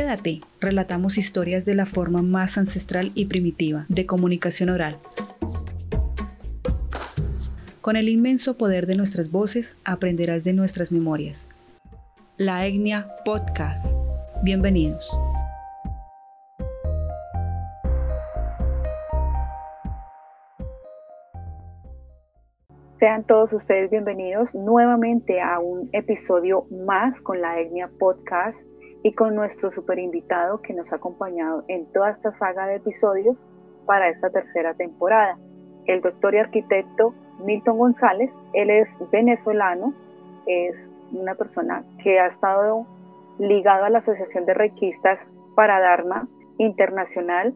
Quédate, relatamos historias de la forma más ancestral y primitiva de comunicación oral. Con el inmenso poder de nuestras voces aprenderás de nuestras memorias. La Etnia Podcast. Bienvenidos. Sean todos ustedes bienvenidos nuevamente a un episodio más con la Etnia Podcast y con nuestro super invitado que nos ha acompañado en toda esta saga de episodios para esta tercera temporada, el doctor y arquitecto Milton González. Él es venezolano, es una persona que ha estado ligado a la Asociación de Reikistas para Dharma Internacional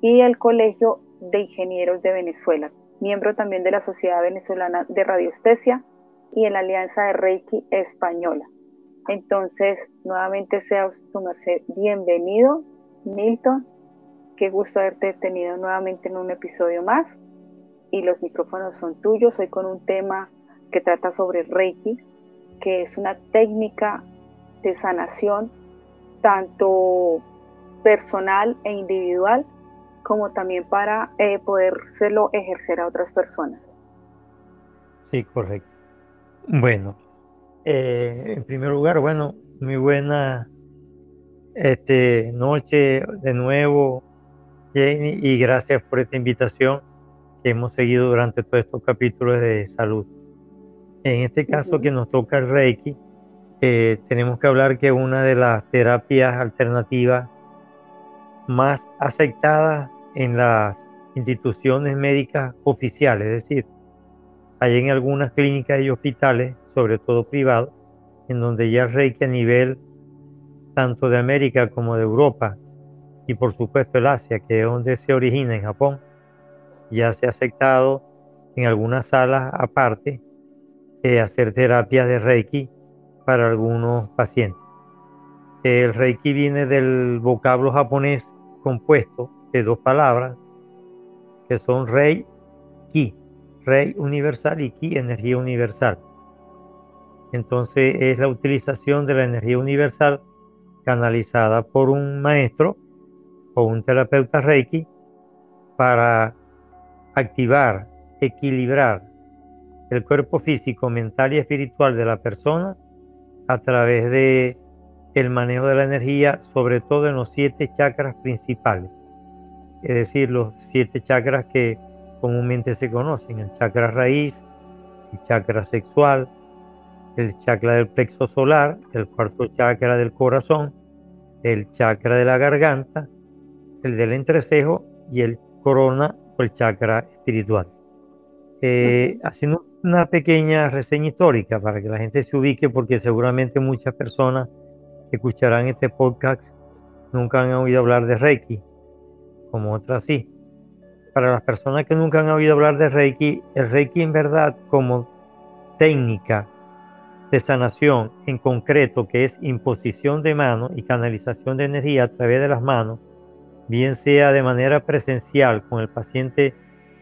y el Colegio de Ingenieros de Venezuela miembro también de la Sociedad Venezolana de Radiestesia y en la Alianza de Reiki Española. Entonces, nuevamente sea su merced bienvenido, Milton. Qué gusto haberte tenido nuevamente en un episodio más. Y los micrófonos son tuyos. Hoy con un tema que trata sobre Reiki, que es una técnica de sanación tanto personal e individual como también para eh, podérselo ejercer a otras personas. Sí, correcto. Bueno, eh, en primer lugar, bueno, muy buena este, noche de nuevo, Jenny, y gracias por esta invitación que hemos seguido durante todos estos capítulos de salud. En este caso que nos toca el Reiki, eh, tenemos que hablar que una de las terapias alternativas más aceptadas en las instituciones médicas oficiales, es decir, hay en algunas clínicas y hospitales, sobre todo privados, en donde ya Reiki a nivel tanto de América como de Europa y por supuesto el Asia, que es donde se origina en Japón, ya se ha aceptado en algunas salas aparte eh, hacer terapias de Reiki para algunos pacientes. El Reiki viene del vocablo japonés compuesto dos palabras que son rey, ki, rey universal y ki, energía universal. Entonces es la utilización de la energía universal canalizada por un maestro o un terapeuta reiki para activar, equilibrar el cuerpo físico, mental y espiritual de la persona a través de el manejo de la energía, sobre todo en los siete chakras principales. Es decir, los siete chakras que comúnmente se conocen, el chakra raíz, el chakra sexual, el chakra del plexo solar, el cuarto chakra del corazón, el chakra de la garganta, el del entrecejo y el corona o el chakra espiritual. Eh, haciendo una pequeña reseña histórica para que la gente se ubique, porque seguramente muchas personas que escucharán este podcast nunca han oído hablar de Reiki como otras sí. Para las personas que nunca han oído hablar de Reiki, el Reiki en verdad como técnica de sanación en concreto, que es imposición de mano y canalización de energía a través de las manos, bien sea de manera presencial con el paciente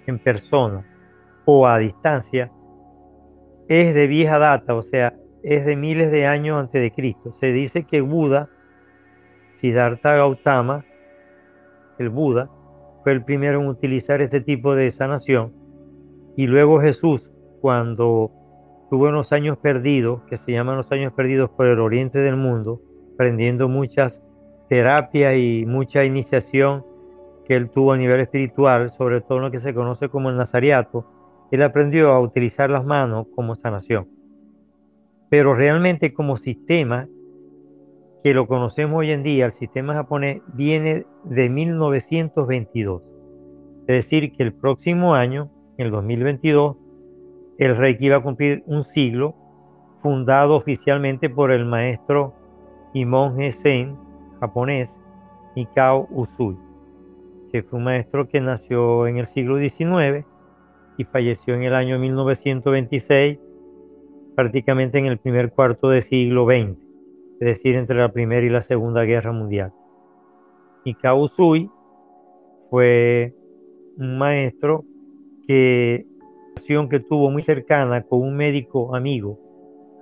en persona o a distancia, es de vieja data, o sea, es de miles de años antes de Cristo. Se dice que Buda, Siddhartha Gautama, el Buda, fue el primero en utilizar este tipo de sanación. Y luego Jesús, cuando tuvo unos años perdidos, que se llaman los años perdidos por el oriente del mundo, aprendiendo muchas terapias y mucha iniciación que él tuvo a nivel espiritual, sobre todo lo que se conoce como el nazariato, él aprendió a utilizar las manos como sanación. Pero realmente como sistema que lo conocemos hoy en día, el sistema japonés, viene de 1922. Es decir, que el próximo año, en el 2022, el Reiki va a cumplir un siglo, fundado oficialmente por el maestro y monje Zen japonés Mikao Usui, que fue un maestro que nació en el siglo XIX y falleció en el año 1926, prácticamente en el primer cuarto del siglo XX es decir, entre la Primera y la Segunda Guerra Mundial. Y Usui fue un maestro que que tuvo muy cercana con un médico amigo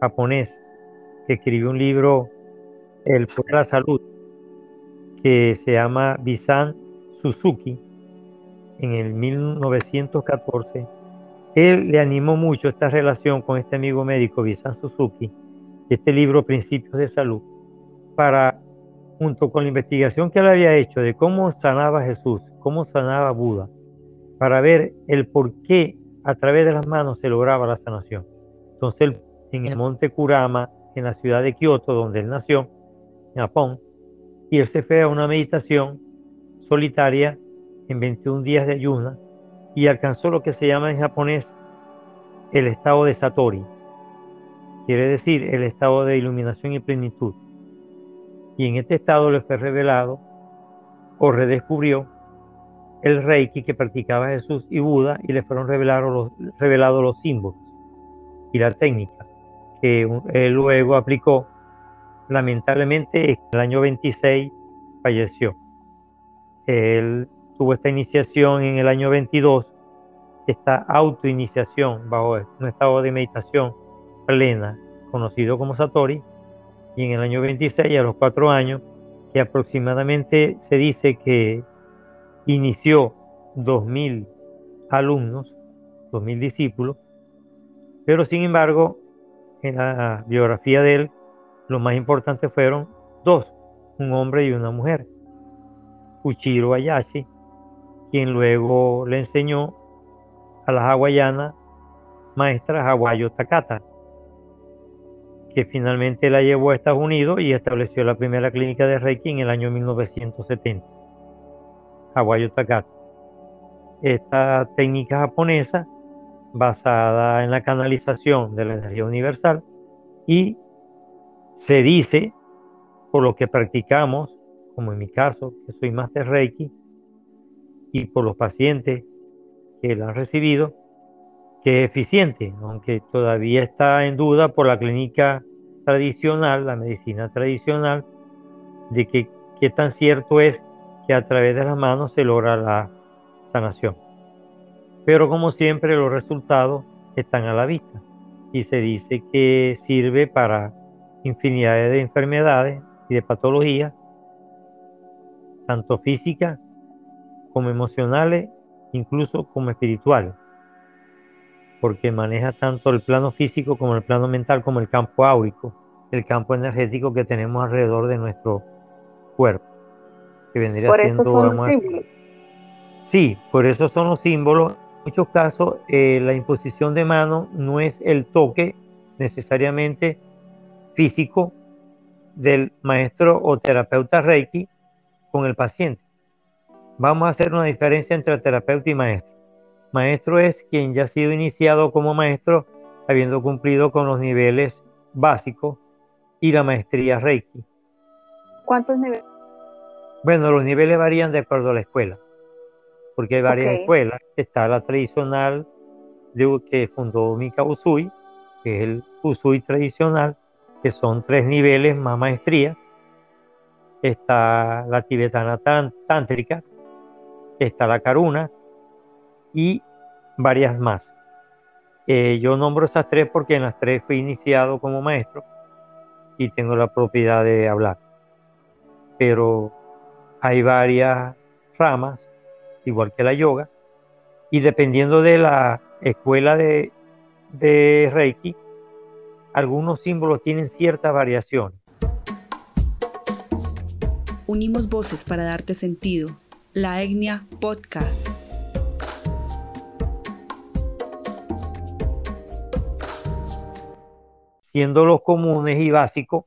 japonés que escribió un libro El poder de la salud que se llama Bisan Suzuki en el 1914, él le animó mucho esta relación con este amigo médico, Bisan Suzuki, este libro Principios de Salud, para, junto con la investigación que él había hecho de cómo sanaba Jesús, cómo sanaba Buda, para ver el por qué a través de las manos se lograba la sanación. Entonces, en el monte Kurama, en la ciudad de Kioto, donde él nació, en Japón, y él se fue a una meditación solitaria en 21 días de ayuna y alcanzó lo que se llama en japonés el estado de Satori, quiere decir el estado de iluminación y plenitud. Y en este estado le fue revelado o redescubrió el Reiki que practicaba Jesús y Buda y le fueron revelados los, revelados los símbolos y la técnica que él luego aplicó. Lamentablemente en el año 26 falleció. Él tuvo esta iniciación en el año 22, esta autoiniciación bajo un estado de meditación plena, conocido como Satori, y en el año 26, a los cuatro años, que aproximadamente se dice que inició 2.000 alumnos, 2.000 discípulos, pero sin embargo, en la biografía de él, lo más importante fueron dos, un hombre y una mujer. Uchiro Ayashi, quien luego le enseñó a la hawaiana maestra Hawayo Takata, que finalmente la llevó a Estados Unidos y estableció la primera clínica de Reiki en el año 1970. Hawayo Takata. Esta técnica japonesa, basada en la canalización de la energía universal, y se dice, por lo que practicamos, como en mi caso, que soy Master Reiki, y por los pacientes que la han recibido, que es eficiente, aunque todavía está en duda por la clínica tradicional, la medicina tradicional, de que qué tan cierto es que a través de las manos se logra la sanación. Pero como siempre los resultados están a la vista y se dice que sirve para infinidad de enfermedades y de patologías, tanto físicas como emocionales, incluso como espirituales, porque maneja tanto el plano físico como el plano mental, como el campo áurico, el campo energético que tenemos alrededor de nuestro cuerpo que vendría por eso son los símbolos. Sí, por eso son los símbolos. En muchos casos, eh, la imposición de mano no es el toque necesariamente físico del maestro o terapeuta Reiki con el paciente. Vamos a hacer una diferencia entre terapeuta y maestro. Maestro es quien ya ha sido iniciado como maestro habiendo cumplido con los niveles básicos y la maestría Reiki. ¿Cuántos niveles? Bueno, los niveles varían de acuerdo a la escuela, porque hay varias escuelas. Está la tradicional de, que fundó Mika Usui, que es el Usui tradicional, que son tres niveles más maestría. Está la tibetana tántrica, está la Karuna y varias más. Eh, yo nombro esas tres porque en las tres fui iniciado como maestro y tengo la propiedad de hablar. Pero hay varias ramas, igual que la yoga, y dependiendo de la escuela de, Reiki, algunos símbolos tienen cierta variación. Unimos voces para darte sentido. La Etnia Podcast. Siendo los comunes y básicos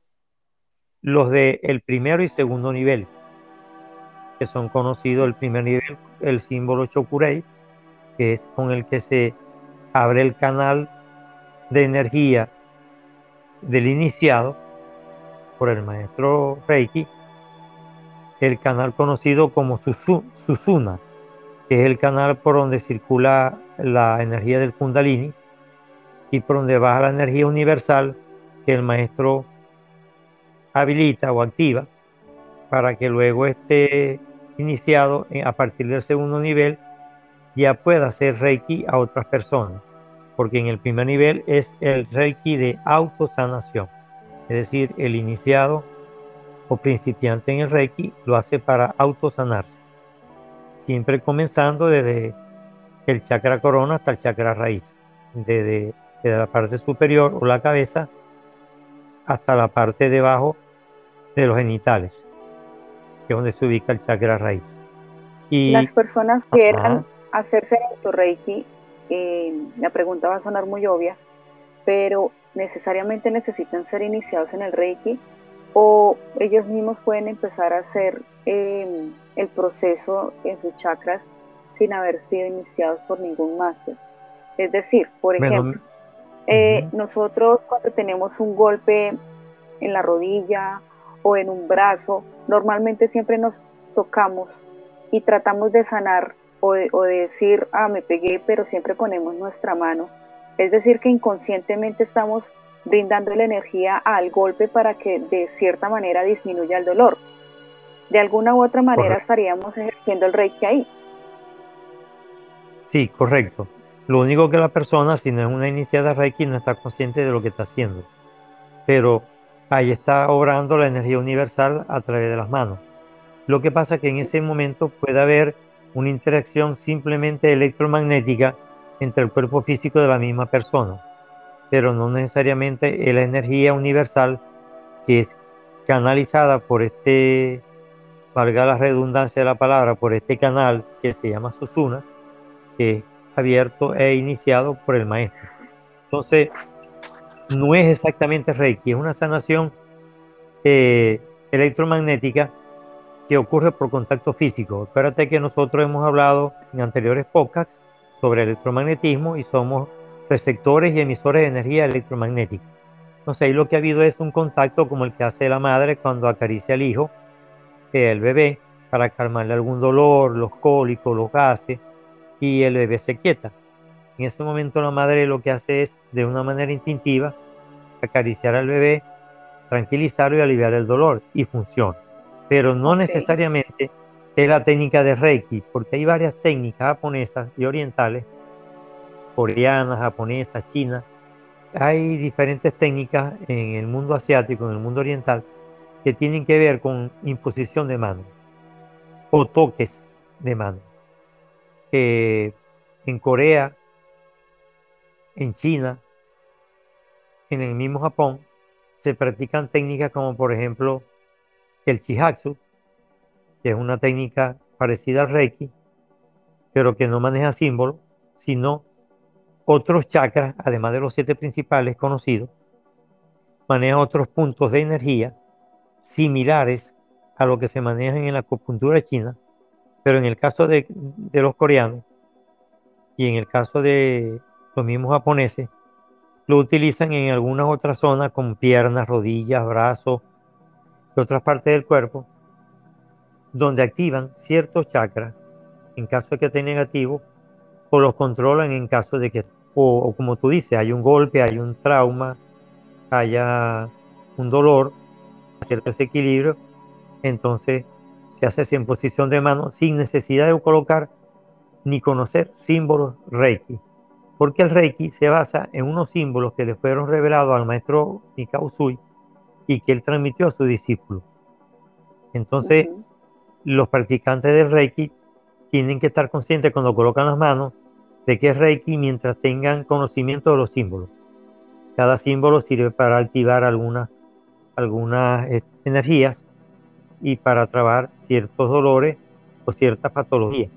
los de el primero y segundo nivel que son conocidos el primer nivel, el símbolo Chokurei, que es con el que se abre el canal de energía del iniciado por el maestro Reiki, el canal conocido como Susuna, que es el canal por donde circula la energía del Kundalini y por donde baja la energía universal que el maestro habilita o activa para que luego esté iniciado a partir del segundo nivel ya pueda hacer Reiki a otras personas, porque en el primer nivel es el Reiki de autosanación, es decir, el iniciado o principiante en el Reiki lo hace para autosanarse, siempre comenzando desde el chakra corona hasta el chakra raíz, desde, la parte superior o la cabeza hasta la parte debajo de los genitales, que es donde se ubica el chakra raíz. Y, Las personas que quieran hacerse el Reiki, eh, la pregunta va a sonar muy obvia, pero necesariamente necesitan ser iniciados en el Reiki o ellos mismos pueden empezar a hacer em, el proceso en sus chakras sin haber sido iniciados por ningún máster. Es decir, por ejemplo, eh, nosotros cuando tenemos un golpe en la rodilla o en un brazo, normalmente siempre nos tocamos y tratamos de sanar o o de decir, ah, me pegué, pero siempre ponemos nuestra mano. Es decir, que inconscientemente estamos brindando la energía al golpe para que de cierta manera disminuya el dolor. De alguna u otra manera estaríamos ejerciendo el reiki ahí. Sí, correcto. Lo único que la persona, si no es una iniciada reiki, no está consciente de lo que está haciendo. Pero ahí está obrando la energía universal a través de las manos. Lo que pasa es que en ese momento puede haber una interacción simplemente electromagnética entre el cuerpo físico de la misma persona pero no necesariamente es la energía universal que es canalizada por este, valga la redundancia de la palabra, por este canal que se llama Susuna, que es abierto e iniciado por el maestro. Entonces, no es exactamente Reiki, es una sanación eh, electromagnética que ocurre por contacto físico. Acuérdate que nosotros hemos hablado en anteriores podcasts sobre electromagnetismo y somos receptores y emisores de energía electromagnética. Entonces ahí lo que ha habido es un contacto como el que hace la madre cuando acaricia al hijo, el bebé, para calmarle algún dolor, los cólicos, los gases, y el bebé se quieta. En ese momento la madre lo que hace es, de una manera instintiva, acariciar al bebé, tranquilizarlo y aliviar el dolor, y funciona. Pero no necesariamente es la técnica de Reiki, porque hay varias técnicas japonesas y orientales coreana, japonesa, china. Hay diferentes técnicas en el mundo asiático, en el mundo oriental, que tienen que ver con imposición de mano o toques de mano. en Corea, en China, en el mismo Japón, se practican técnicas como por ejemplo el Chihatsu, que es una técnica parecida al Reiki, pero que no maneja símbolos, sino otros chakras, además de los siete principales conocidos, maneja otros puntos de energía similares a lo que se maneja en la acupuntura china, pero en el caso de, los coreanos y en el caso de los mismos japoneses, lo utilizan en algunas otras zonas como piernas, rodillas, brazos y otras partes del cuerpo, donde activan ciertos chakras en caso de que esté negativo o los controlan en caso de que o, como tú dices, hay un golpe, hay un trauma, haya un dolor, cierto desequilibrio, entonces se hace en posición de mano sin necesidad de colocar ni conocer símbolos Reiki, porque el Reiki se basa en unos símbolos que le fueron revelados al maestro Mikao Usui y que él transmitió a su discípulo. Entonces, los practicantes del Reiki tienen que estar conscientes cuando colocan las manos de qué es Reiki mientras tengan conocimiento de los símbolos. Cada símbolo sirve para activar algunas algunas eh, energías y para trabar ciertos dolores o ciertas patologías.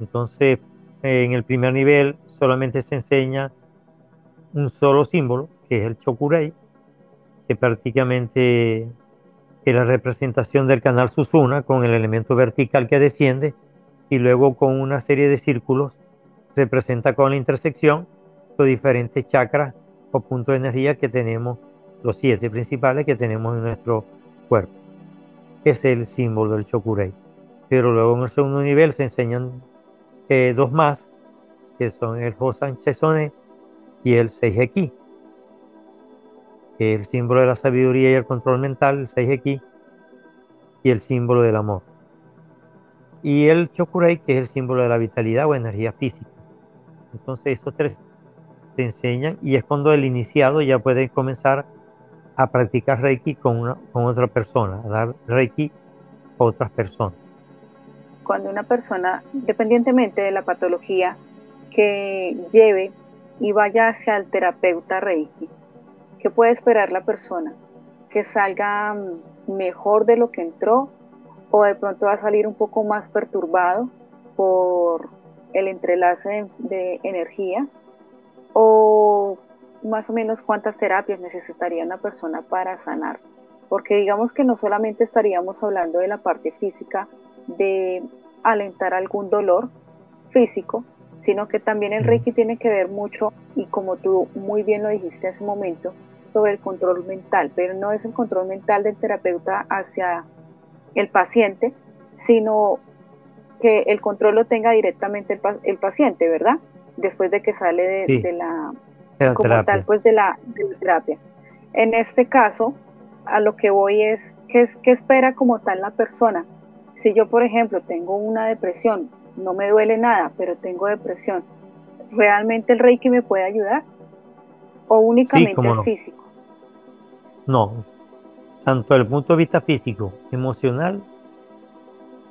Entonces, en el primer nivel solamente se enseña un solo símbolo, que es el Chokurei, que prácticamente es la representación del canal Susuna con el elemento vertical que desciende y luego con una serie de círculos representa con la intersección los diferentes chakras o puntos de energía que tenemos, los siete principales que tenemos en nuestro cuerpo. Es el símbolo del Chokurei. Pero luego en el segundo nivel se enseñan eh, dos más, que son el Hosan Chesone y el Seiheki. El símbolo de la sabiduría y el control mental, el Seiheki, y el símbolo del amor. Y el Chokurei, que es el símbolo de la vitalidad o energía física. Entonces estos tres se enseñan y es cuando el iniciado ya puede comenzar a practicar Reiki con, una, con otra persona, a dar Reiki a otras personas. Cuando una persona, independientemente de la patología, que lleve y vaya hacia el terapeuta Reiki, ¿qué puede esperar la persona? ¿Que salga mm, mejor de lo que entró o de pronto va a salir un poco más perturbado por el entrelace de, energías? ¿O más o menos cuántas terapias necesitaría una persona para sanar? Porque digamos que no solamente estaríamos hablando de la parte física de alentar algún dolor físico, sino que también el Reiki tiene que ver mucho, y como tú muy bien lo dijiste hace un momento, sobre el control mental, pero no es el control mental del terapeuta hacia el paciente, sino que el control lo tenga directamente el, paciente, ¿verdad? Después de que sale de, la, como tal, pues de la, terapia. En este caso, a lo que voy es, ¿qué, ¿qué espera como tal la persona? Si yo, por ejemplo, tengo una depresión no me duele nada, pero tengo depresión, ¿realmente el Reiki me puede ayudar? ¿O únicamente el físico? No, tanto desde el punto de vista físico, emocional,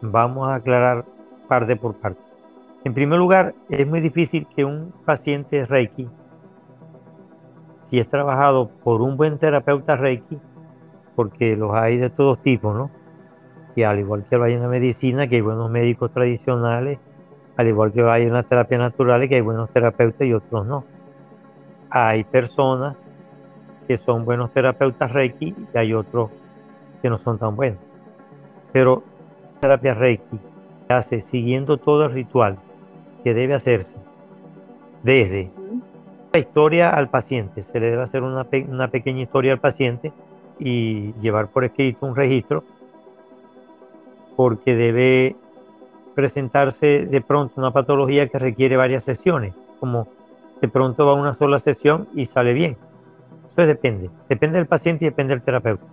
vamos a aclarar parte por parte. En primer lugar, es muy difícil que un paciente Reiki, si es trabajado por un buen terapeuta Reiki, porque los hay de todos tipos, ¿no? Que al igual que vaya en la medicina, que hay buenos médicos tradicionales, al igual que vaya en la terapia natural, que hay buenos terapeutas y otros no. Hay personas que son buenos terapeutas Reiki y hay otros que no son tan buenos. Pero terapia Reiki se hace siguiendo todo el ritual que debe hacerse desde la historia al paciente. Se le debe hacer una pequeña historia al paciente y llevar por escrito un registro porque debe presentarse de pronto una patología que requiere varias sesiones, como de pronto va una sola sesión y sale bien. Eso depende, depende del paciente y depende del terapeuta.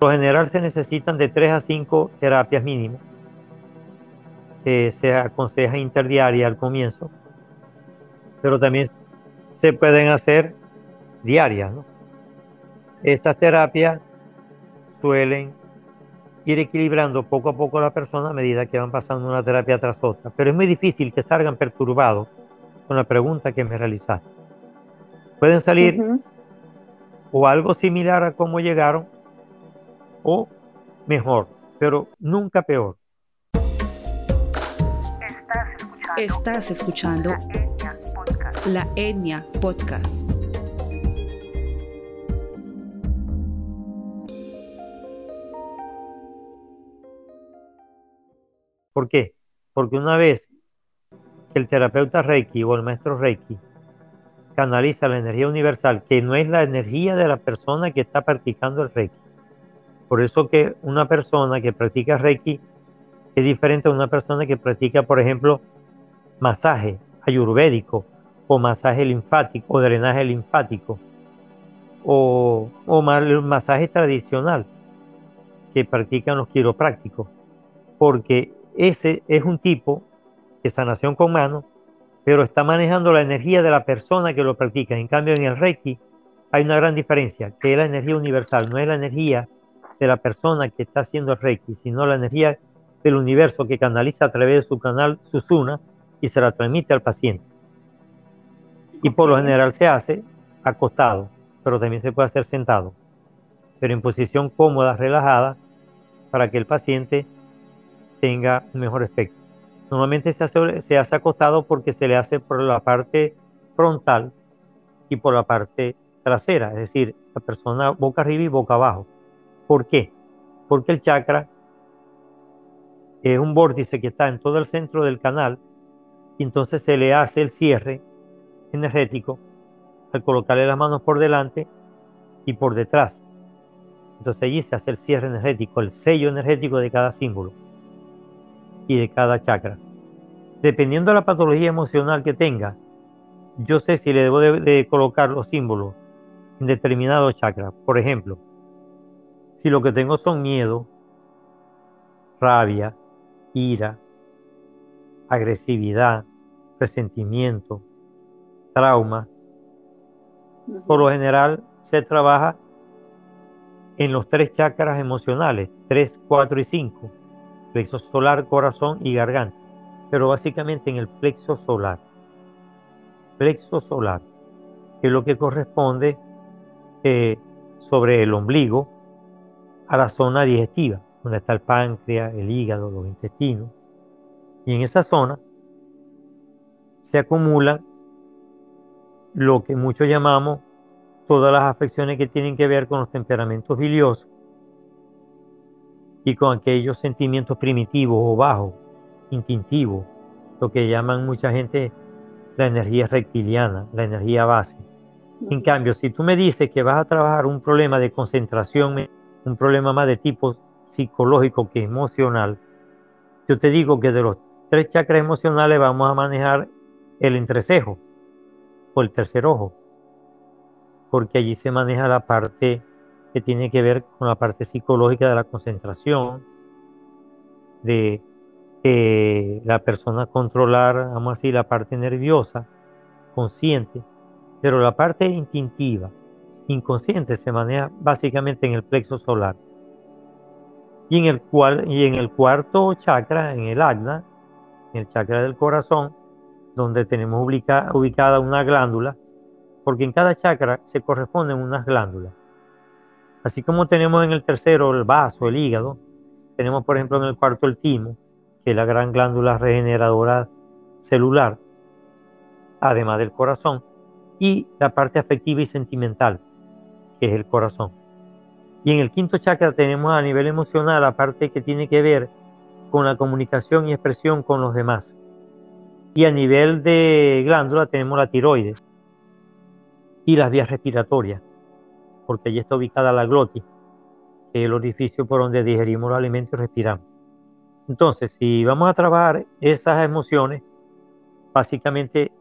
Por lo general se necesitan de 3 a 5 terapias mínimas. se aconseja interdiaria al comienzo, pero también se pueden hacer diarias. Estas terapias suelen ir equilibrando poco a poco a la persona a medida que van pasando una terapia tras otra. Pero es muy difícil que salgan perturbados con la pregunta que me realizaste. Pueden salir o algo similar a cómo llegaron o mejor, pero nunca peor. Estás escuchando, La Etnia Podcast. ¿Por qué? Porque una vez que el terapeuta Reiki o el maestro Reiki canaliza la energía universal, que no es la energía de la persona que está practicando el Reiki. Por eso que una persona que practica Reiki es diferente a una persona que practica, por ejemplo, masaje ayurvédico o masaje linfático o drenaje linfático o, o masaje tradicional que practican los quiroprácticos. Porque ese es un tipo de sanación con mano, pero está manejando la energía de la persona que lo practica. En cambio, en el Reiki hay una gran diferencia, que es la energía universal, no es la energía de la persona que está haciendo el Reiki, sino la energía del universo que canaliza a través de su canal Susuna y se la transmite al paciente. Y por lo general se hace acostado, pero también se puede hacer sentado, pero en posición cómoda, relajada, para que el paciente tenga un mejor efecto. Normalmente se hace, se hace acostado porque se le hace por la parte frontal y por la parte trasera, es decir, la persona boca arriba y boca abajo. ¿Por qué? Porque el chakra es un vórtice que está en todo el centro del canal y entonces se le hace el cierre energético al colocarle las manos por delante y por detrás. Entonces allí se hace el cierre energético, el sello energético de cada símbolo y de cada chakra. Dependiendo de la patología emocional que tenga, yo sé si le debo de, colocar los símbolos en determinado chakra. Por ejemplo, si lo que tengo son miedo, rabia, ira, agresividad, resentimiento, trauma, por lo general se trabaja en los tres chakras emocionales, 3, 4 y 5, plexo solar, corazón y garganta, pero básicamente en el plexo solar. Plexo solar, que es lo que corresponde eh, sobre el ombligo a la zona digestiva, donde está el páncreas, el hígado, los intestinos. Y en esa zona se acumulan lo que muchos llamamos todas las afecciones que tienen que ver con los temperamentos biliosos y con aquellos sentimientos primitivos o bajos, instintivos, lo que llaman mucha gente la energía reptiliana, la energía base. En cambio, si tú me dices que vas a trabajar un problema de concentración, un problema más de tipo psicológico que emocional, yo te digo que de los tres chakras emocionales vamos a manejar el entrecejo o el tercer ojo, porque allí se maneja la parte que tiene que ver con la parte psicológica de la concentración, de la persona controlar, vamos a decir, la parte nerviosa, consciente, pero la parte instintiva, inconsciente, se maneja básicamente en el plexo solar. Y en el, cual, y en el cuarto chakra, en el agna, en el chakra del corazón, donde tenemos ubicada una glándula, porque en cada chakra se corresponden unas glándulas. Así como tenemos en el tercero el vaso, el hígado, tenemos por ejemplo en el cuarto el timo, que es la gran glándula regeneradora celular, además del corazón, y la parte afectiva y sentimental, que es el corazón. Y en el quinto chakra tenemos a nivel emocional la parte que tiene que ver con la comunicación y expresión con los demás. Y a nivel de glándula tenemos la tiroides y las vías respiratorias, porque allí está ubicada la glotis, que es el orificio por donde digerimos los alimentos y respiramos. Entonces, si vamos a trabajar esas emociones, básicamente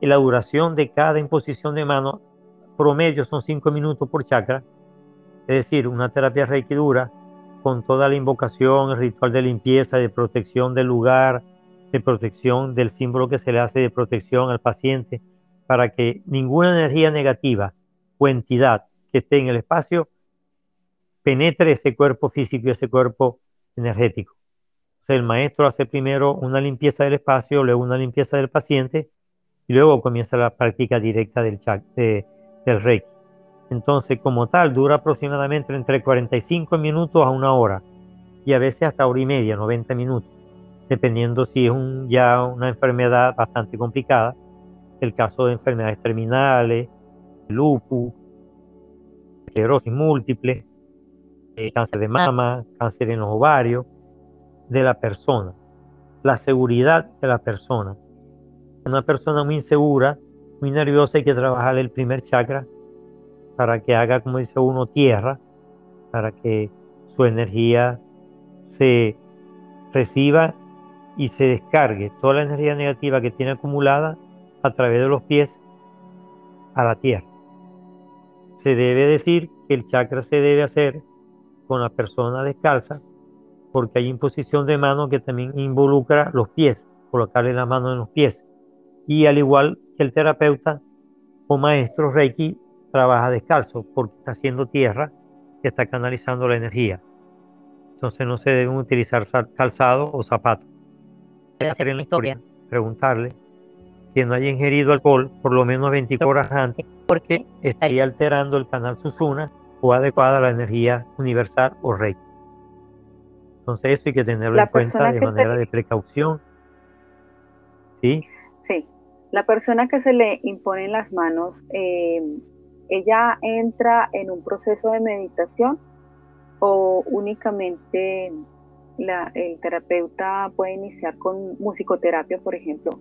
la duración de cada imposición de mano promedio son 5 minutos por chakra, es decir, una terapia reiki dura con toda la invocación, el ritual de limpieza, de protección del lugar, de protección del símbolo que se le hace de protección al paciente, para que ninguna energía negativa o entidad que esté en el espacio penetre ese cuerpo físico y ese cuerpo energético. O sea, el maestro hace primero una limpieza del espacio, luego una limpieza del paciente y luego comienza la práctica directa del, del Reiki. Entonces, como tal, dura aproximadamente entre 45 minutos a una hora y a veces hasta hora y media, 90 minutos, dependiendo si es un, ya una enfermedad bastante complicada el caso de enfermedades terminales, lupus, esclerosis múltiple, eh, cáncer de mama, cáncer en los ovarios, de la persona, la seguridad de la persona. Una persona muy insegura, muy nerviosa, hay que trabajar el primer chakra para que haga, como dice uno, tierra, para que su energía se reciba y se descargue toda la energía negativa que tiene acumulada a través de los pies a la tierra. Se debe decir que el chakra se debe hacer con la persona descalza porque hay imposición de mano que también involucra los pies, colocarle la mano en los pies. Y al igual que el terapeuta o maestro Reiki trabaja descalzo porque está haciendo tierra que está canalizando la energía. Entonces no se deben utilizar calzado o zapatos. hacer en la historia, preguntarle que no haya ingerido alcohol por lo menos 24 horas antes, porque estaría alterando el canal Susuna o adecuada a la energía universal o rey. Entonces eso hay que tenerlo en cuenta de manera de precaución. ¿Sí? Sí. La persona que se le impone en las manos, eh, ¿ella entra en un proceso de meditación o únicamente el terapeuta puede iniciar con musicoterapia, por ejemplo?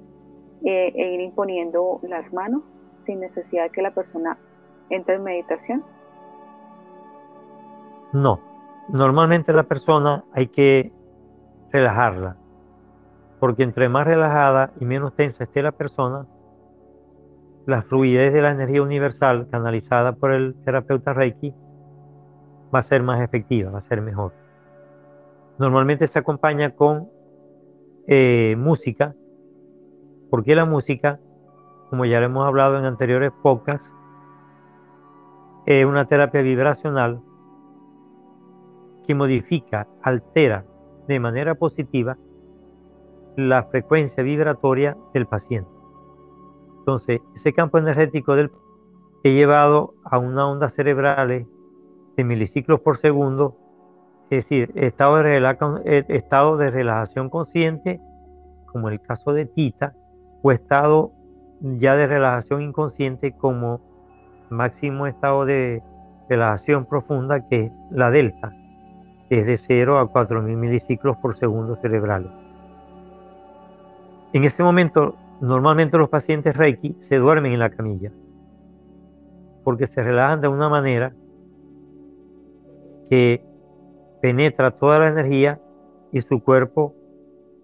Eh, e ir imponiendo las manos sin necesidad de que la persona entre en meditación? No, normalmente la persona hay que relajarla, porque entre más relajada y menos tensa esté la persona, la fluidez de la energía universal canalizada por el terapeuta Reiki va a ser más efectiva, va a ser mejor. Normalmente se acompaña con eh, música porque la música, como ya lo hemos hablado en anteriores podcasts, es una terapia vibracional que modifica, altera de manera positiva la frecuencia vibratoria del paciente. Entonces, ese campo energético del he llevado a una onda cerebral de miliciclos por segundo, es decir, estado de, eh, estado de relajación consciente, como el caso de Tita, o estado ya de relajación inconsciente como máximo estado de relajación profunda que es la delta, que es de 0 a 4000 miliciclos por segundo cerebrales. En ese momento, normalmente los pacientes Reiki se duermen en la camilla porque se relajan de una manera que penetra toda la energía y su cuerpo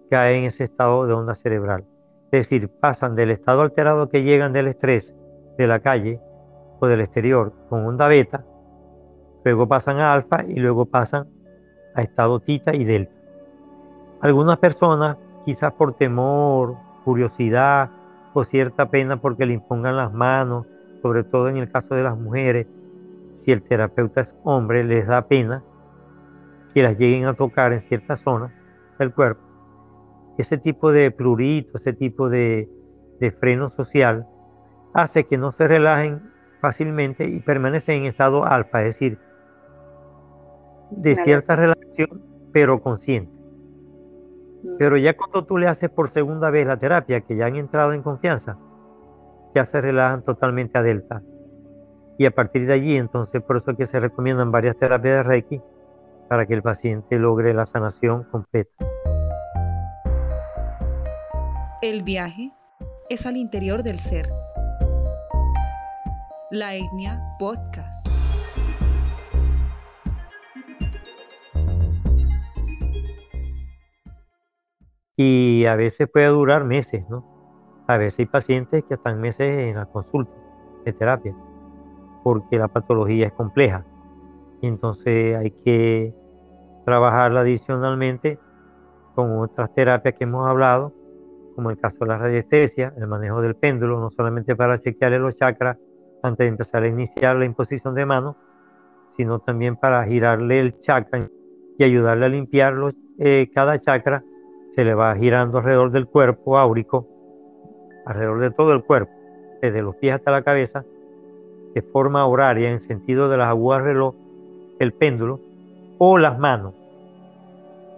cae en ese estado de onda cerebral. Es decir, pasan del estado alterado que llegan del estrés de la calle o del exterior con onda beta, luego pasan a alfa y luego pasan a estado tita y delta. Algunas personas, quizás por temor, curiosidad o cierta pena porque le impongan las manos, sobre todo en el caso de las mujeres, si el terapeuta es hombre, les da pena que las lleguen a tocar en ciertas zonas del cuerpo. Ese tipo de plurito, ese tipo de, freno social, hace que no se relajen fácilmente y permanecen en estado alfa, es decir, de cierta relación, pero consciente. Mm. Pero ya cuando tú le haces por segunda vez la terapia, que ya han entrado en confianza, ya se relajan totalmente a delta. Y a partir de allí, entonces, por eso es que se recomiendan varias terapias de Reiki para que el paciente logre la sanación completa. El viaje es al interior del ser. La etnia podcast. Y a veces puede durar meses, ¿no? A veces hay pacientes que están meses en la consulta de terapia porque la patología es compleja. Entonces hay que trabajarla adicionalmente con otras terapias que hemos hablado, como el caso de la radiestesia, el manejo del péndulo, no solamente para chequearle los chakras antes de empezar a iniciar la imposición de manos, sino también para girarle el chakra y ayudarle a limpiarlo. Eh, cada chakra se le va girando alrededor del cuerpo áurico alrededor de todo el cuerpo, desde los pies hasta la cabeza, de forma horaria, en sentido de las agujas reloj, el péndulo, o las manos,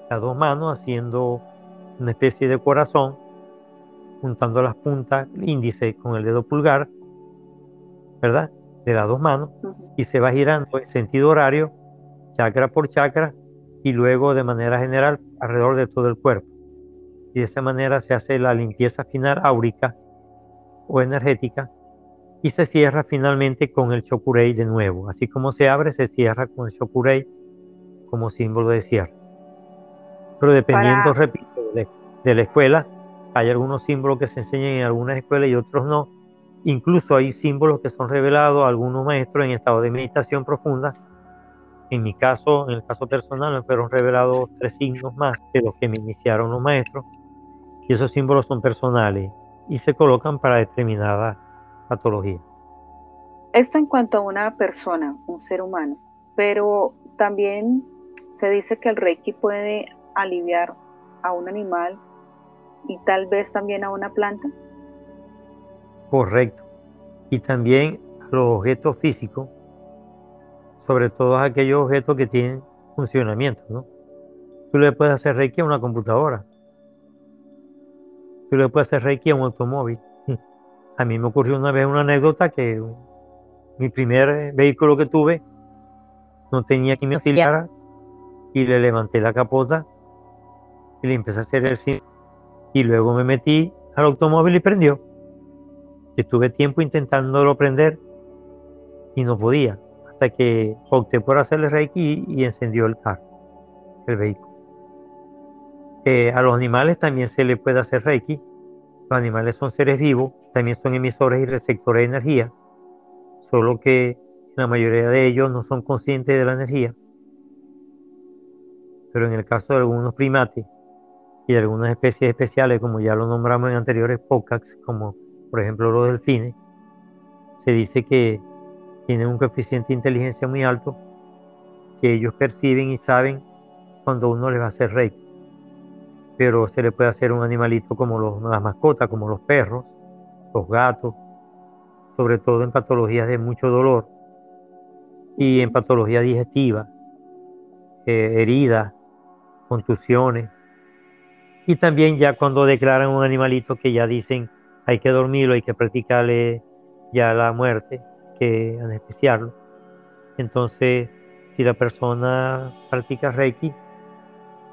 las dos manos haciendo una especie de corazón, juntando las puntas, el índice con el dedo pulgar, ¿verdad? De las dos manos, y se va girando en sentido horario, chakra por chakra, y luego de manera general alrededor de todo el cuerpo y de esa manera se hace la limpieza final áurica o energética y se cierra finalmente con el chokurei de nuevo. Así como se abre, se cierra con el chokurei como símbolo de cierre. Pero dependiendo, repito, de, la escuela, hay algunos símbolos que se enseñan en algunas escuelas y otros no. Incluso hay símbolos que son revelados a algunos maestros en estado de meditación profunda. En mi caso, en el caso personal, me fueron revelados tres signos más de los que me iniciaron los maestros y esos símbolos son personales y se colocan para determinada patología. Esto en cuanto a una persona, un ser humano, pero también se dice que el Reiki puede aliviar a un animal y tal vez también a una planta. Correcto. Y también a los objetos físicos, sobre todo a aquellos objetos que tienen funcionamiento, ¿no? Tú le puedes hacer Reiki a una computadora, tú le puedes hacer reiki a un automóvil. A mí me ocurrió una vez una anécdota que mi primer vehículo que tuve no tenía quien me auxiliara y le levanté la capota y le empecé a hacer el símbolo y luego me metí al automóvil y prendió. Estuve tiempo intentándolo prender y no podía hasta que opté por hacerle reiki y, encendió el carro, el vehículo. Eh, a los animales también se le puede hacer reiki. Los animales son seres vivos, también son emisores y receptores de energía, solo que la mayoría de ellos no son conscientes de la energía. Pero en el caso de algunos primates y algunas especies especiales, como ya lo nombramos en anteriores podcasts, como por ejemplo los delfines, se dice que tienen un coeficiente de inteligencia muy alto, que ellos perciben y saben cuando uno les va a hacer reiki. Pero se le puede hacer un animalito como las mascotas, como los perros, los gatos, sobre todo en patologías de mucho dolor y en patología digestiva, eh, heridas, contusiones. Y también ya cuando declaran un animalito que ya dicen hay que dormirlo, hay que practicarle ya la muerte, que anestesiarlo. Entonces, si la persona practica Reiki,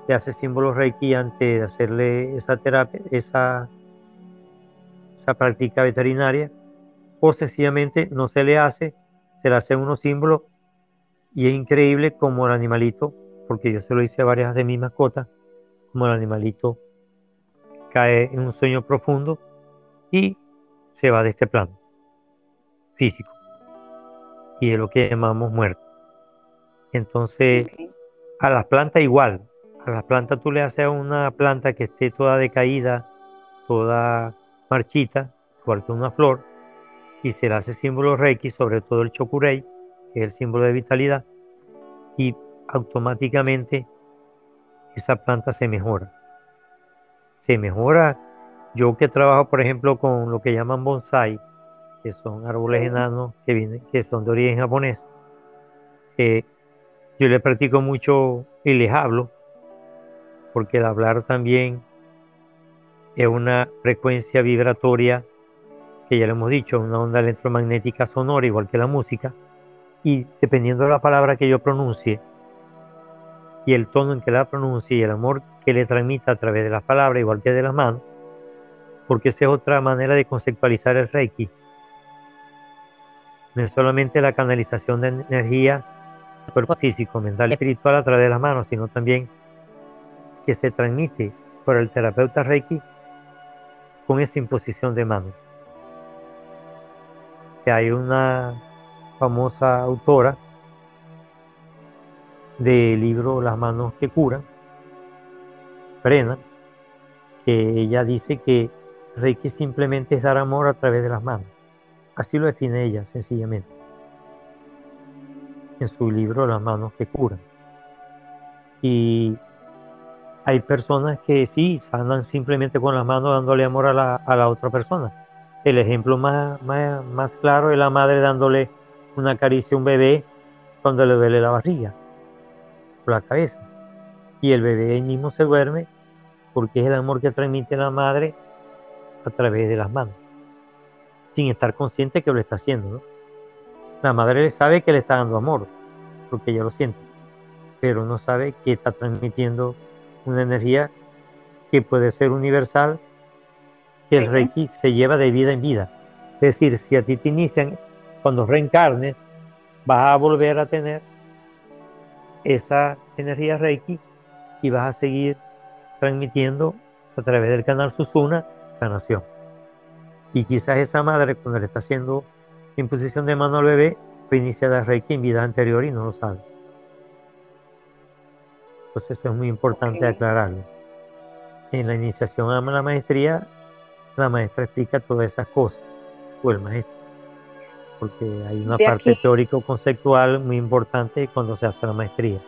se hace símbolo Reiki antes de hacerle esa terapia, esa, esa práctica veterinaria, o sencillamente no se le hace, se le hace unos símbolos y es increíble como el animalito, porque yo se lo hice a varias de mis mascotas, como el animalito cae en un sueño profundo y se va de este plano físico. Y es lo que llamamos muerte. Entonces, a las plantas igual. A las plantas tú le haces a una planta que esté toda decaída, toda marchita, igual que una flor, y se le hace símbolo Reiki, sobre todo el Chokurei, que es el símbolo de vitalidad, y automáticamente esa planta se mejora. Se mejora. Yo que trabajo, por ejemplo, con lo que llaman bonsai, que son árboles enanos que, vienen, que son de origen japonés, eh, yo le practico mucho y les hablo, porque el hablar también es una frecuencia vibratoria que ya lo hemos dicho, una onda electromagnética sonora, igual que la música, y dependiendo de la palabra que yo pronuncie y el tono en que la pronuncie y el amor que le transmita a través de las palabras, igual que de las manos, porque esa es otra manera de conceptualizar el Reiki. No solamente la canalización de energía cuerpo físico, mental y espiritual a través de las manos, sino también que se transmite por el terapeuta Reiki con esa imposición de manos. Hay una famosa autora del libro Las manos que curan, Brena, que ella dice que Reiki simplemente es dar amor a través de las manos. Así lo define ella, sencillamente en su libro Las manos que curan. Y hay personas que sí sanan simplemente con las manos dándole amor a la, a la otra persona. El ejemplo más, más, claro es la madre dándole una caricia a un bebé cuando le duele la barriga, por la cabeza. Y el bebé mismo se duerme porque es el amor que transmite la madre a través de las manos, sin estar consciente que lo está haciendo. ¿no? La madre sabe que le está dando amor, porque ella lo siente, pero no sabe que está transmitiendo una energía que puede ser universal, que el Reiki se lleva de vida en vida. Es decir, si a ti te inician, cuando reencarnes, vas a volver a tener esa energía Reiki y vas a seguir transmitiendo a través del canal Susuna sanación. Y quizás esa madre, cuando le está haciendo imposición de mano al bebé, fue iniciada Reiki en vida anterior y no lo sabe. Entonces eso es muy importante aclararlo. En la iniciación a la maestría, la maestra explica todas esas cosas, o el maestro, porque hay una parte teórico-conceptual muy importante cuando se hace la maestría.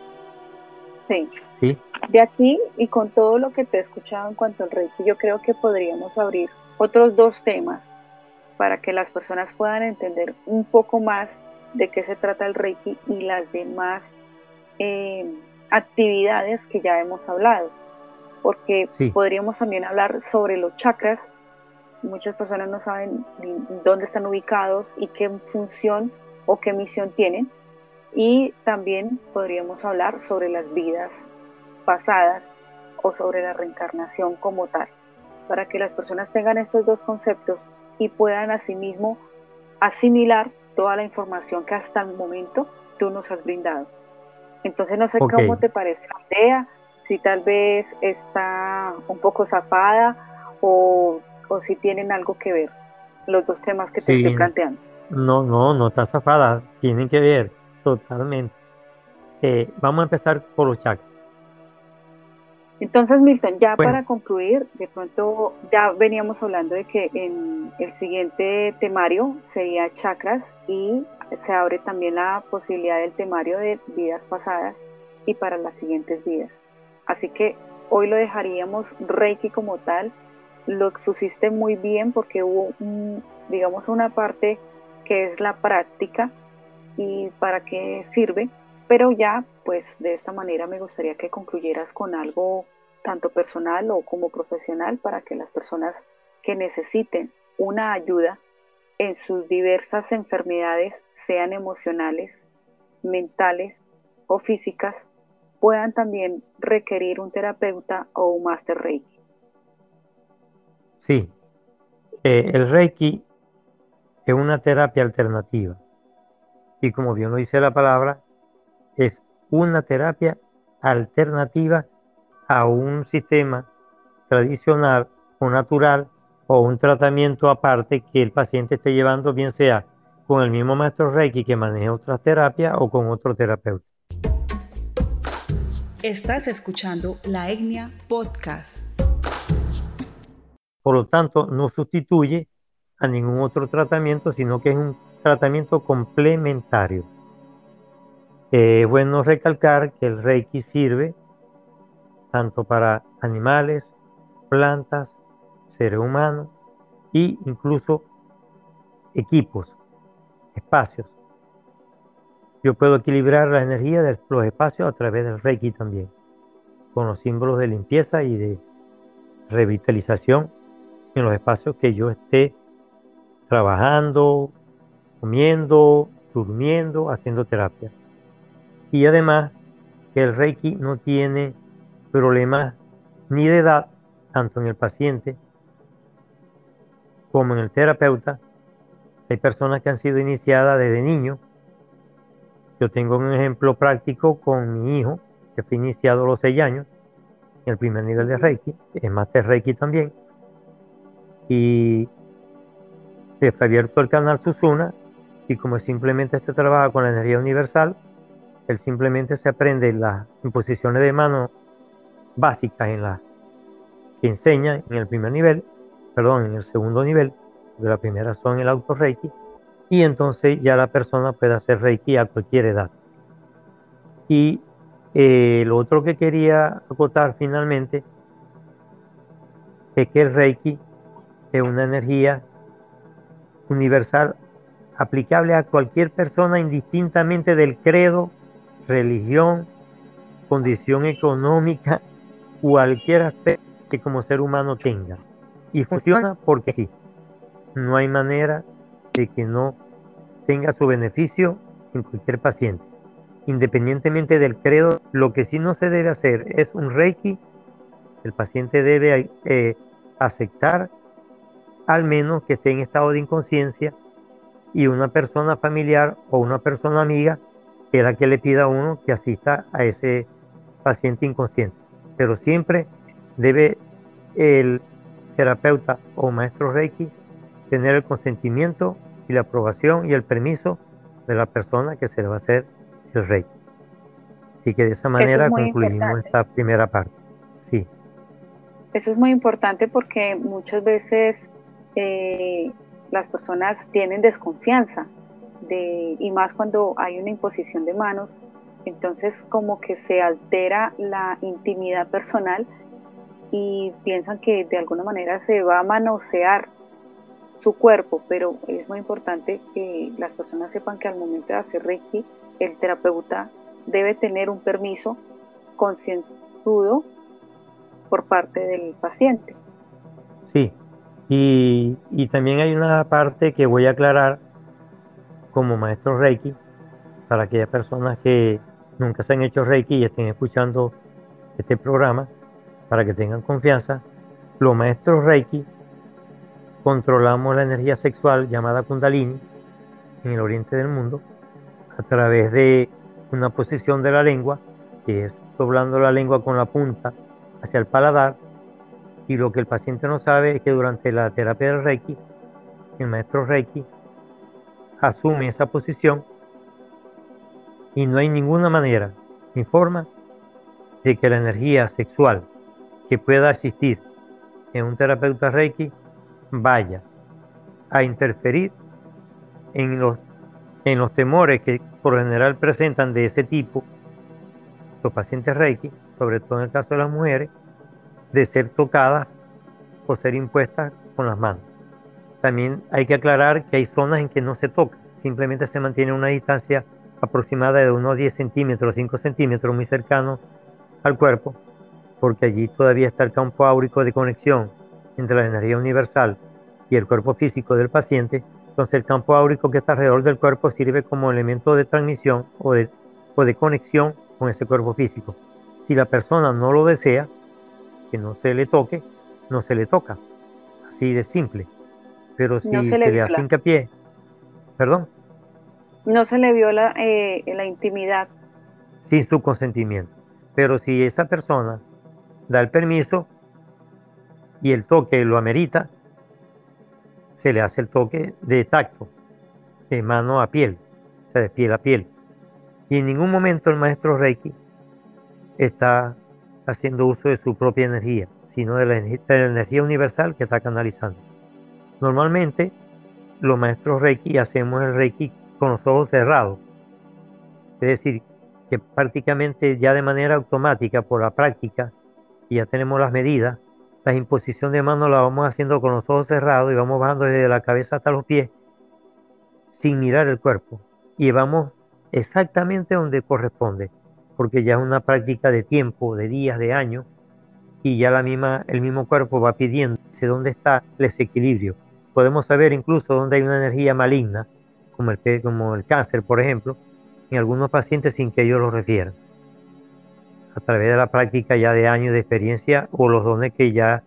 Sí. sí. De aquí y con todo lo que te he escuchado en cuanto al Reiki, yo creo que podríamos abrir otros dos temas para que las personas puedan entender un poco más de qué se trata el Reiki y las demás eh, actividades que ya hemos hablado. Porque podríamos también hablar sobre los chakras. Muchas personas no saben dónde están ubicados y qué función o qué misión tienen. Y también podríamos hablar sobre las vidas pasadas o sobre la reencarnación como tal, para que las personas tengan estos dos conceptos y puedan asimismo asimilar toda la información que hasta el momento tú nos has brindado. Entonces no sé cómo te parece la idea, si tal vez está un poco zafada o, si tienen algo que ver los dos temas que te estoy planteando. No, no, no está zafada, tienen que ver totalmente. Eh, vamos a empezar por los chakras. Entonces, Milton, ya para concluir, de pronto ya veníamos hablando de que en el siguiente temario sería chakras y se abre también la posibilidad del temario de vidas pasadas y para las siguientes vidas. Así que hoy lo dejaríamos Reiki como tal. Lo expusiste muy bien porque hubo, digamos, una parte que es la práctica y para qué sirve, pero ya, pues de esta manera me gustaría que concluyeras con algo tanto personal o como profesional para que las personas que necesiten una ayuda en sus diversas enfermedades, sean emocionales, mentales o físicas, puedan también requerir un terapeuta o un master Reiki. Sí, eh, el Reiki es una terapia alternativa y como bien lo dice la palabra, es una terapia alternativa a un sistema tradicional o natural o un tratamiento aparte que el paciente esté llevando, bien sea con el mismo maestro Reiki que maneja otras terapias o con otro terapeuta. Estás escuchando la Etnia Podcast. Por lo tanto, no sustituye a ningún otro tratamiento, sino que es un tratamiento complementario. es bueno recalcar que el Reiki sirve tanto para animales, plantas, seres humanos e incluso equipos, espacios. Yo puedo equilibrar la energía de los espacios a través del Reiki también, con los símbolos de limpieza y de revitalización en los espacios que yo esté trabajando, comiendo, durmiendo, haciendo terapia. Y además que el Reiki no tiene problemas ni de edad, tanto en el paciente como en el terapeuta, hay personas que han sido iniciadas desde niño. Yo tengo un ejemplo práctico con mi hijo, que fue iniciado a los 6 años, en el primer nivel de Reiki, es Master Reiki también. Y se fue abierto el canal Susuna, y como simplemente se trabaja con la energía universal, él simplemente se aprende las imposiciones de mano básicas en la que enseña en el primer nivel perdón, en el segundo nivel, de la primera son el auto Reiki, y entonces ya la persona puede hacer Reiki a cualquier edad. Y eh, lo otro que quería acotar finalmente es que el Reiki es una energía universal aplicable a cualquier persona indistintamente del credo, religión, condición económica, cualquier aspecto que como ser humano tenga. Y funciona porque sí. No hay manera de que no tenga su beneficio en cualquier paciente. Independientemente del credo, lo que sí no se debe hacer es un reiki. El paciente debe eh, aceptar al menos que esté en estado de inconsciencia y una persona familiar o una persona amiga que la que le pida a uno que asista a ese paciente inconsciente. Pero siempre debe el terapeuta o maestro Reiki tener el consentimiento y la aprobación y el permiso de la persona que se le va a hacer el Reiki. Así que de esa manera concluimos esta primera parte. Sí. Eso es muy importante porque muchas veces eh, las personas tienen desconfianza de, y más cuando hay una imposición de manos, entonces como que se altera la intimidad personal y piensan que de alguna manera se va a manosear su cuerpo, pero es muy importante que las personas sepan que al momento de hacer Reiki, el terapeuta debe tener un permiso concienzudo por parte del paciente. Sí, y, también hay una parte que voy a aclarar como maestro Reiki para aquellas personas que nunca se han hecho Reiki y estén escuchando este programa para que tengan confianza, los maestros Reiki controlamos la energía sexual llamada Kundalini en el oriente del mundo a través de una posición de la lengua, que es doblando la lengua con la punta hacia el paladar. Y lo que el paciente no sabe es que durante la terapia del Reiki, el maestro Reiki asume esa posición y no hay ninguna manera ni forma de que la energía sexual que pueda asistir en un terapeuta Reiki vaya a interferir en los en los temores que por general presentan de ese tipo los pacientes Reiki, sobre todo en el caso de las mujeres, de ser tocadas o ser impuestas con las manos. También hay que aclarar que hay zonas en que no se toca, simplemente se mantiene una distancia aproximada de unos 10 centímetros, 5 centímetros, muy cercano al cuerpo, porque allí todavía está el campo áurico de conexión entre la energía universal y el cuerpo físico del paciente. Entonces el campo áurico que está alrededor del cuerpo sirve como elemento de transmisión o de, o de conexión con ese cuerpo físico. Si la persona no lo desea, que no se le toque, no se le toca. Así de simple. Pero si se, le, hace hincapié, perdón. No se le viola eh, la intimidad. Sin su consentimiento. Pero si esa persona da el permiso y el toque lo amerita, se le hace el toque de tacto, de mano a piel, o sea, de piel a piel. Y en ningún momento el maestro Reiki está haciendo uso de su propia energía, sino de la, energía universal que está canalizando. Normalmente, los maestros Reiki hacemos el Reiki con los ojos cerrados. Es decir, que prácticamente ya de manera automática, por la práctica, y ya tenemos las medidas, la imposición de manos la vamos haciendo con los ojos cerrados y vamos bajando desde la cabeza hasta los pies, sin mirar el cuerpo. Y vamos exactamente donde corresponde porque ya es una práctica de tiempo, de días, de años, y ya la misma, el mismo cuerpo va pidiendo dónde está el desequilibrio. Podemos saber incluso dónde hay una energía maligna, como el, como el cáncer, por ejemplo, en algunos pacientes sin que ellos lo refieran. A través de la práctica ya de años de experiencia o los dones que ya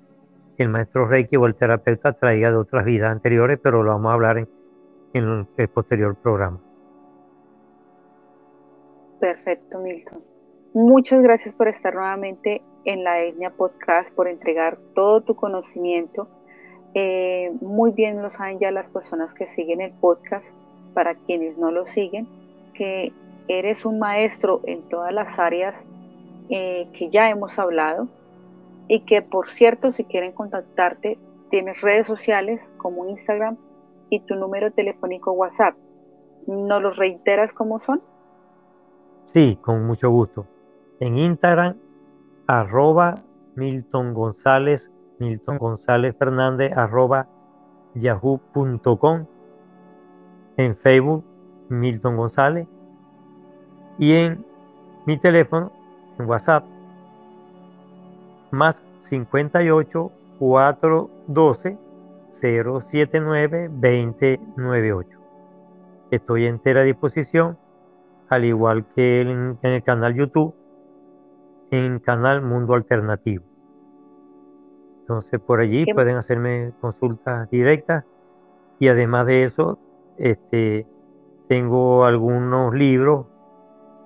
el maestro Reiki o el terapeuta traiga de otras vidas anteriores, pero lo vamos a hablar en, en el posterior programa. Perfecto, Milton. Muchas gracias por estar nuevamente en la Etnia Podcast, por entregar todo tu conocimiento. Eh, muy bien lo saben ya las personas que siguen el podcast, para quienes no lo siguen, que eres un maestro en todas las áreas eh, que ya hemos hablado y que por cierto si quieren contactarte tienes redes sociales como Instagram y tu número telefónico WhatsApp. ¿Nos los reiteras cómo son? Sí, con mucho gusto. En Instagram, arroba Milton González, Milton González Fernández, arroba yahoo.com. En Facebook, Milton González. Y en mi teléfono, en WhatsApp, más 58 412 079 2098. Estoy entera disposición al igual que en, el canal YouTube, en canal Mundo Alternativo. Entonces por allí pueden hacerme consultas directas y además de eso, este, tengo algunos libros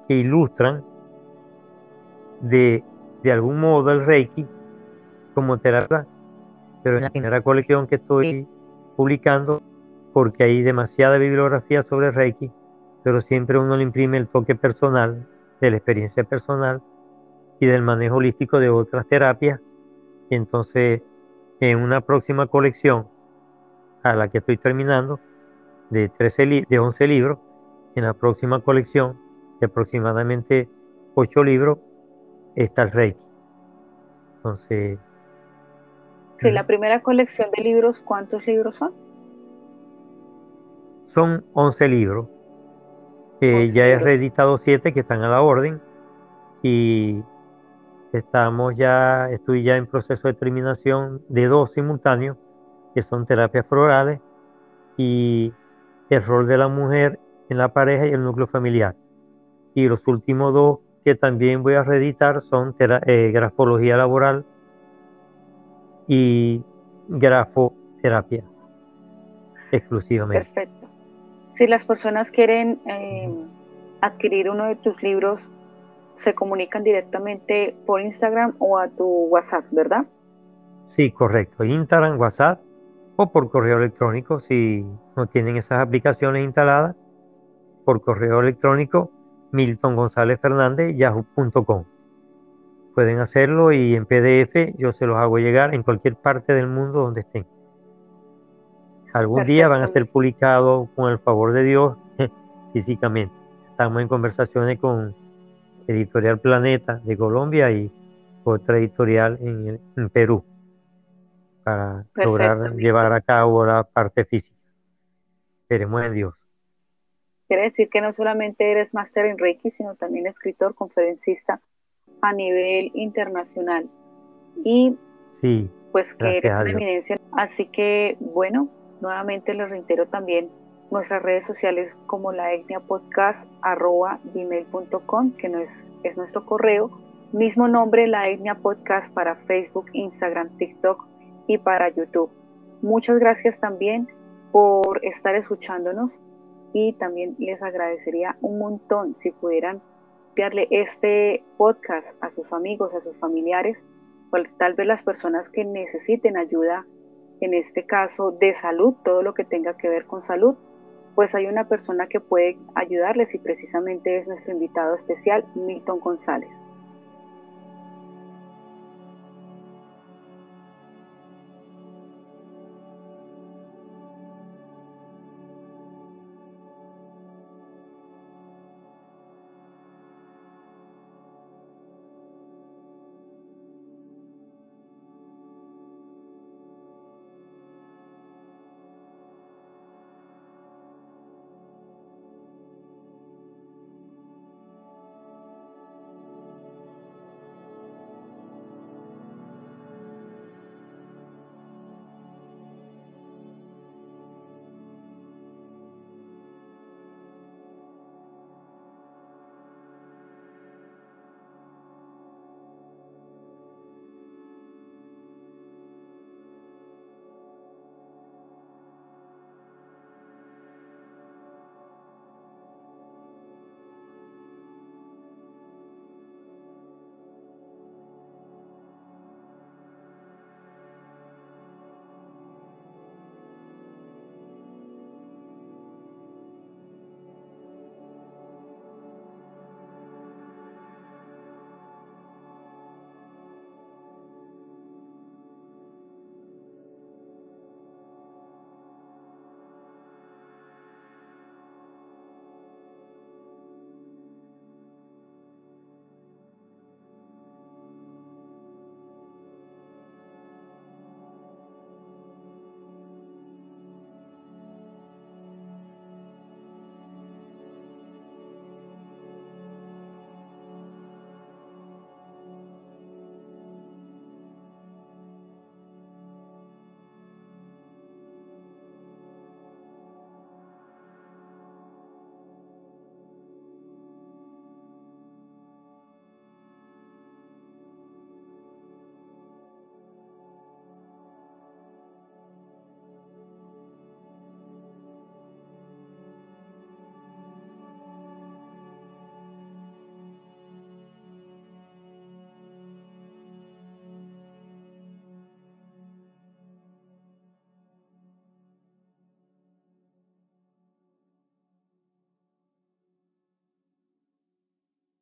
que ilustran de, de algún modo el Reiki como terapia, pero en la primera colección que estoy publicando, porque hay demasiada bibliografía sobre Reiki, pero siempre uno le imprime el toque personal, de la experiencia personal y del manejo holístico de otras terapias. Y entonces, en una próxima colección, a la que estoy terminando, de, 13 de 11 libros, en la próxima colección, de aproximadamente 8 libros, está el Reiki. Entonces... Sí, la primera colección de libros, ¿cuántos libros son? Son 11 libros ya he reeditado siete que están a la orden y estamos ya, estoy ya en proceso de terminación de dos simultáneos que son terapias florales y el rol de la mujer en la pareja y el núcleo familiar. Y los últimos dos que también voy a reeditar son eh, grafología laboral y grafoterapia exclusivamente. Perfecto. Si las personas quieren eh, adquirir uno de tus libros, se comunican directamente por Instagram o a tu WhatsApp, ¿verdad? Sí, correcto. Instagram, WhatsApp o por correo electrónico si no tienen esas aplicaciones instaladas. Por correo electrónico, Milton González Fernández, yahoo.com. Pueden hacerlo y en PDF yo se los hago llegar en cualquier parte del mundo donde estén. Algún día van a ser publicados con el favor de Dios físicamente. Estamos en conversaciones con Editorial Planeta de Colombia y otra editorial en, Perú para lograr llevar a cabo la parte física. Esperemos en Dios. Quiere decir que no solamente eres máster en Reiki, sino también escritor, conferencista a nivel internacional. Y sí, pues que eres una eminencia. Así que, bueno, nuevamente les reitero también nuestras redes sociales como la etnia podcast arroba gmail.com, que es nuestro correo. Mismo nombre, la etnia podcast para Facebook, Instagram, TikTok y para YouTube. Muchas gracias también por estar escuchándonos y también les agradecería un montón si pudieran enviarle este podcast a sus amigos, a sus familiares, o tal vez las personas que necesiten ayuda, en este caso de salud, todo lo que tenga que ver con salud, pues hay una persona que puede ayudarles y precisamente es nuestro invitado especial, Milton González.